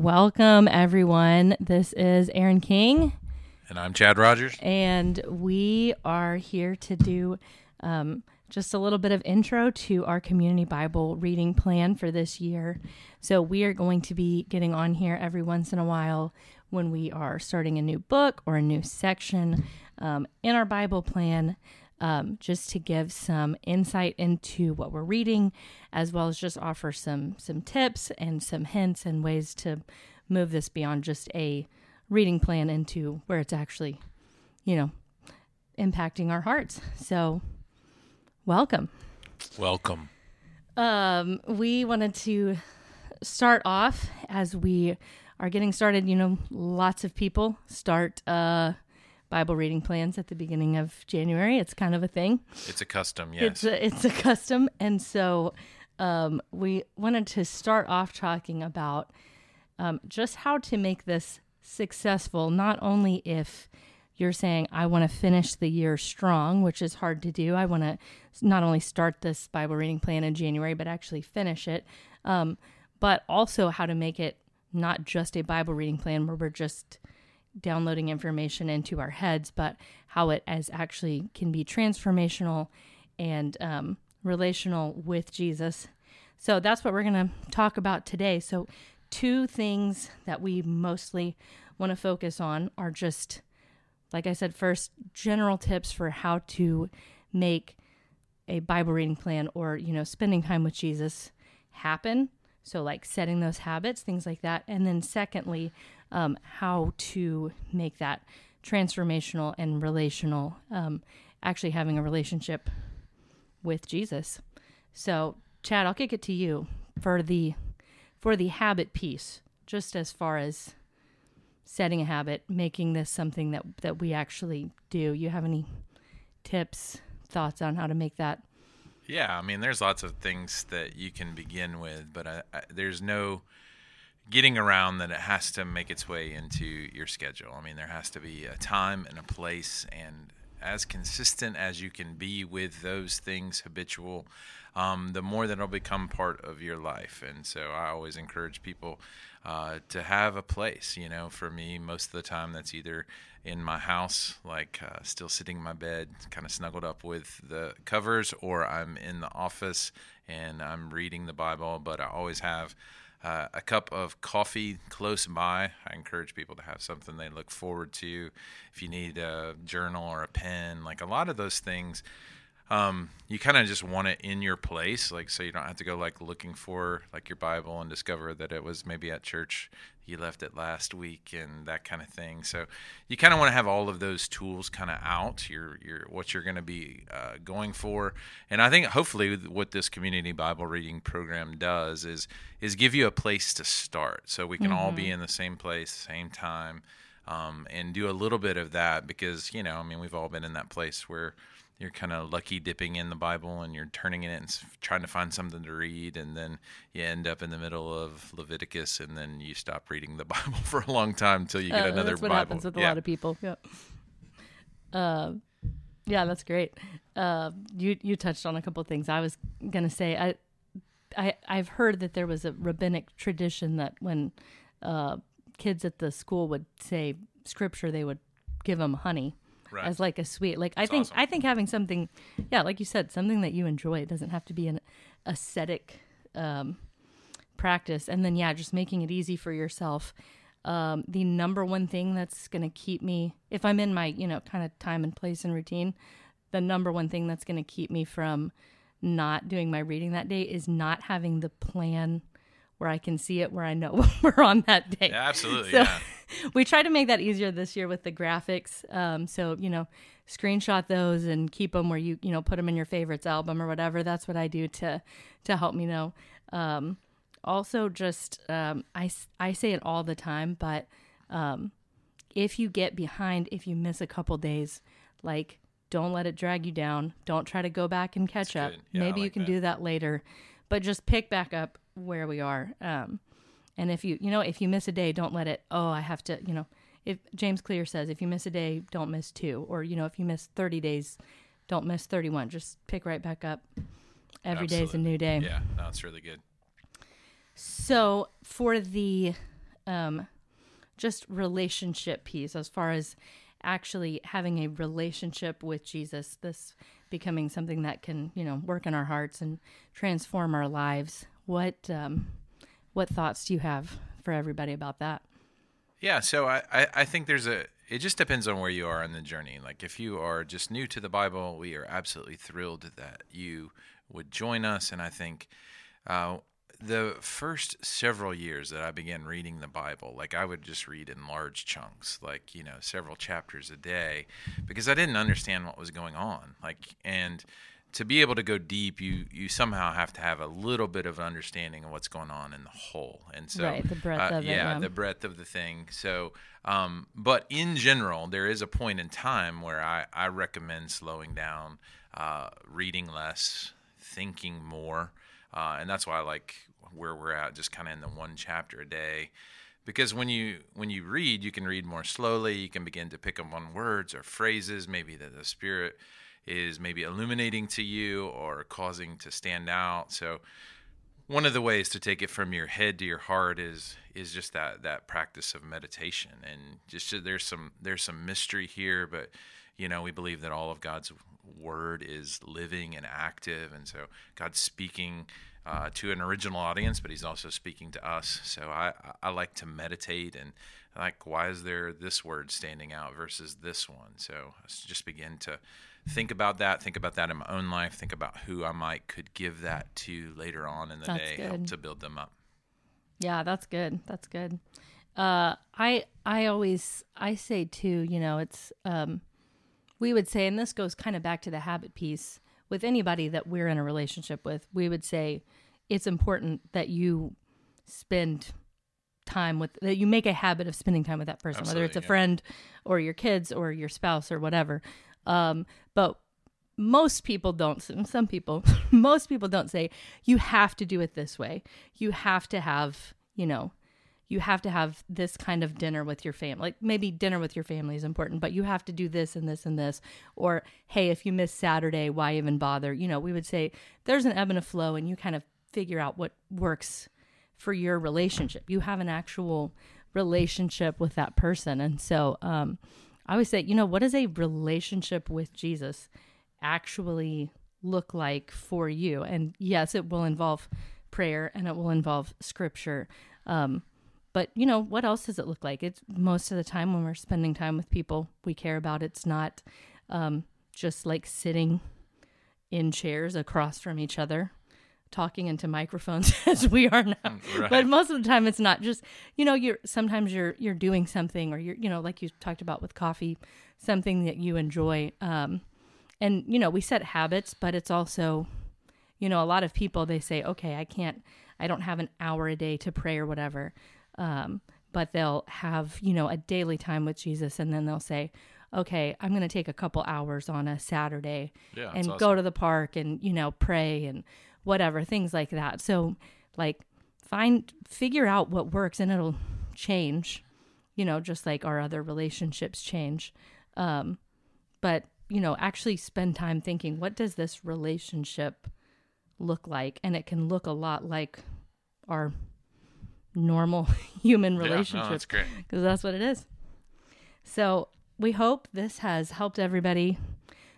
Welcome, everyone. This is Erin King, And I'm Chad Rogers. and we are here to do um, just a little bit of intro to our community Bible reading plan for this year. So, we are going to be getting on here every once in a while when we are starting a new book or a new section um, in our Bible plan. Um, just to give some insight into what we're reading, as well as just offer some some tips and some hints and ways to move this beyond just a reading plan into where it's actually, you know, impacting our hearts. So, welcome. Welcome. Um, we wanted to start off as we are getting started. You know, lots of people start uh, Bible reading plans at the beginning of January. It's kind of a thing. It's a custom, yes. It's a, it's a custom, and so um, we wanted to start off talking about um, just how to make this successful. Not only if you're saying I want to finish the year strong, which is hard to do. I want to not only start this Bible reading plan in January, but actually finish it. Um, but also how to make it not just a Bible reading plan where we're just downloading information into our heads, but how it as actually can be transformational and um, relational with Jesus. So that's what we're going to talk about today. So, two things that we mostly want to focus on are just, like I said, first, general tips for how to make a Bible reading plan or, you know, spending time with Jesus happen. So, like setting those habits, things like that. And then, secondly, um, how to make that transformational and relational, um, actually having a relationship with Jesus. So, Chad, I'll kick it to you for the for the habit piece, just as far as setting a habit, making this something that that we actually do. You have any tips, thoughts on how to make that? Yeah, I mean, there's lots of things that you can begin with, but I, I, there's no getting around that it has to make its way into your schedule. I mean, there has to be a time and a place, and as consistent as you can be with those things, habitual, um, the more that it'll become part of your life. And so I always encourage people uh, to have a place. You know, for me, most of the time that's either in my house, like uh, still sitting in my bed, kind of snuggled up with the covers, or I'm in the office and I'm reading the Bible, but I always have. Uh, a cup of coffee close by. I encourage people to have something they look forward to. If you need a journal or a pen, like a lot of those things, um, you kind of just want it in your place, like so you don't have to go like looking for like your Bible and discover that it was maybe at church you left it last week and that kind of thing. So you kind of want to have all of those tools kind of out. Your your what you're going to be uh, going for, and I think hopefully what this community Bible reading program does is is give you a place to start, so we can mm-hmm. all be in the same place, same time. Um, and do a little bit of that because you know I mean we've all been in that place where you're kind of lucky dipping in the Bible and you're turning in it and trying to find something to read, and then you end up in the middle of Leviticus, and then you stop reading the Bible for a long time until you get uh, another that's what Bible. happens with yeah. a lot of people. Yeah. Uh, yeah, that's great. Uh, you you touched on a couple things. I was gonna say I, I I've heard that there was a rabbinic tradition that when uh, kids at the school would say scripture, they would give them honey right. as like a sweet. Like That's I think awesome. I think having something, yeah, like you said, something that you enjoy. It doesn't have to be an ascetic um, practice. And then yeah, just making it easy for yourself. Um, the number one thing that's going to keep me, if I'm in my you know kind of time and place and routine, the number one thing that's going to keep me from not doing my reading that day is not having the plan where I can see it where I know we're on that day. Yeah, absolutely. So yeah. we try to make that easier this year with the graphics. Um, so you know, screenshot those and keep them where you you know put them in your favorites album or whatever. That's what I do to to help me know. Um, also, just um, I I say it all the time, but um, if you get behind, if you miss a couple days, like don't let it drag you down. Don't try to go back and catch That's up. Yeah, Maybe like you can that. do that later, but just pick back up where we are. Um, and if you, you know, if you miss a day, don't let it, oh, I have to, you know, if James Clear says, if you miss a day, don't miss two. Or, you know, if you miss 30 days, don't miss 31. Just pick right back up. Every day is a new day. Yeah, that's really good. So for the um, just relationship piece as far as actually having a relationship with Jesus, this becoming something that can, you know, work in our hearts and transform our lives. What um, what thoughts do you have for everybody about that? Yeah, so I, I, I think there's a it just depends on where you are in the journey. Like if you are just new to the Bible, we are absolutely thrilled that you would join us. And I think uh, the first several years that I began reading the Bible, like I would just read in large chunks, like you know several chapters a day, because I didn't understand what was going on. Like and to be able to go deep, you you somehow have to have a little bit of understanding of what's going on in the whole, and so right, the breadth uh, of it, yeah, yeah. the breadth of the thing. So, um, but in general, there is a point in time where I I recommend slowing down, uh, reading less, thinking more, uh, and that's why I like where we're at, just kind of in the one chapter a day. Because when you when you read, you can read more slowly. You can begin to pick up on words or phrases, maybe that the Spirit is maybe illuminating to you or causing to stand out. So one of the ways to take it from your head to your heart is is just that that practice of meditation and just there's some there's some mystery here but you know we believe that all of God's word is living and active and so God's speaking uh, to an original audience but he's also speaking to us so I I like to meditate and like why is there this word standing out versus this one so just begin to think about that think about that in my own life think about who i might could give that to later on in the That's day good. help to build them up Yeah, that's good. That's good. Uh, I I always I say too. You know, it's um, we would say, and this goes kind of back to the habit piece with anybody that we're in a relationship with. We would say it's important that you spend time with that you make a habit of spending time with that person, whether it's a yeah. friend or your kids or your spouse or whatever. Um, but most people don't some people most people don't say you have to do it this way you have to have you know you have to have this kind of dinner with your family like maybe dinner with your family is important but you have to do this and this and this or hey if you miss saturday why even bother you know we would say there's an ebb and a flow and you kind of figure out what works for your relationship you have an actual relationship with that person and so um i always say you know what is a relationship with jesus actually look like for you? And yes, it will involve prayer and it will involve scripture. Um, but you know, what else does it look like? It's most of the time when we're spending time with people we care about, it's not um, just like sitting in chairs across from each other talking into microphones as we are now Right. but most of the time it's not just you know you're sometimes you're you're doing something or you're you know like you talked about with coffee something that you enjoy um and you know we set habits but it's also you know a lot of people they say okay i can't i don't have an hour a day to pray or whatever um but they'll have you know a daily time with jesus and then they'll say okay i'm going to take a couple hours on a saturday Yeah, and that's go to the park and you know pray and whatever things like that. So like find figure out what works and it'll change you know just like our other relationships change. Um but you know actually spend time thinking what does this relationship look like? And it can look a lot like our normal human Yeah, no, that's great. because that's what it is. So we hope this has helped everybody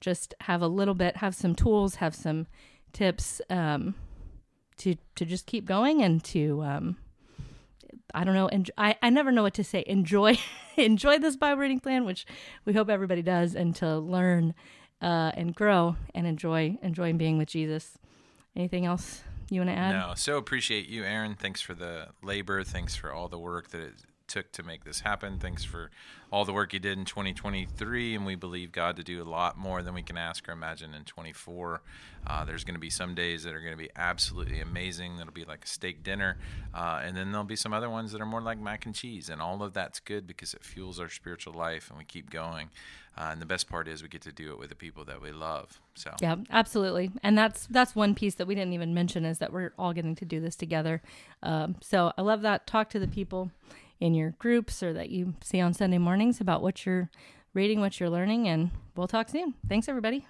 just have a little bit, have some tools, have some tips um, to to just keep going and to um, I don't know. And I, I never know what to say. Enjoy enjoy this Bible reading plan, which we hope everybody does, and to learn uh, and grow and enjoy enjoying being with Jesus. Anything else you want to add? No, so appreciate you, Erin. Thanks for the labor. Thanks for all the work that it took to make this happen. Thanks for all the work you did in 2023, and we believe God to do a lot more than we can ask or imagine in 24. Uh, there's going to be some days that are going to be absolutely amazing. That'll be like a steak dinner, uh, and then there'll be some other ones that are more like mac and cheese, and all of that's good because it fuels our spiritual life, and we keep going. Uh, and the best part is we get to do it with the people that we love. So Yeah, absolutely. And that's that's one piece that we didn't even mention is that we're all getting to do this together. Um, so I love that. Talk to the people in your groups or that you see on Sunday mornings about what you're reading, what you're learning, and we'll talk soon. Thanks, everybody.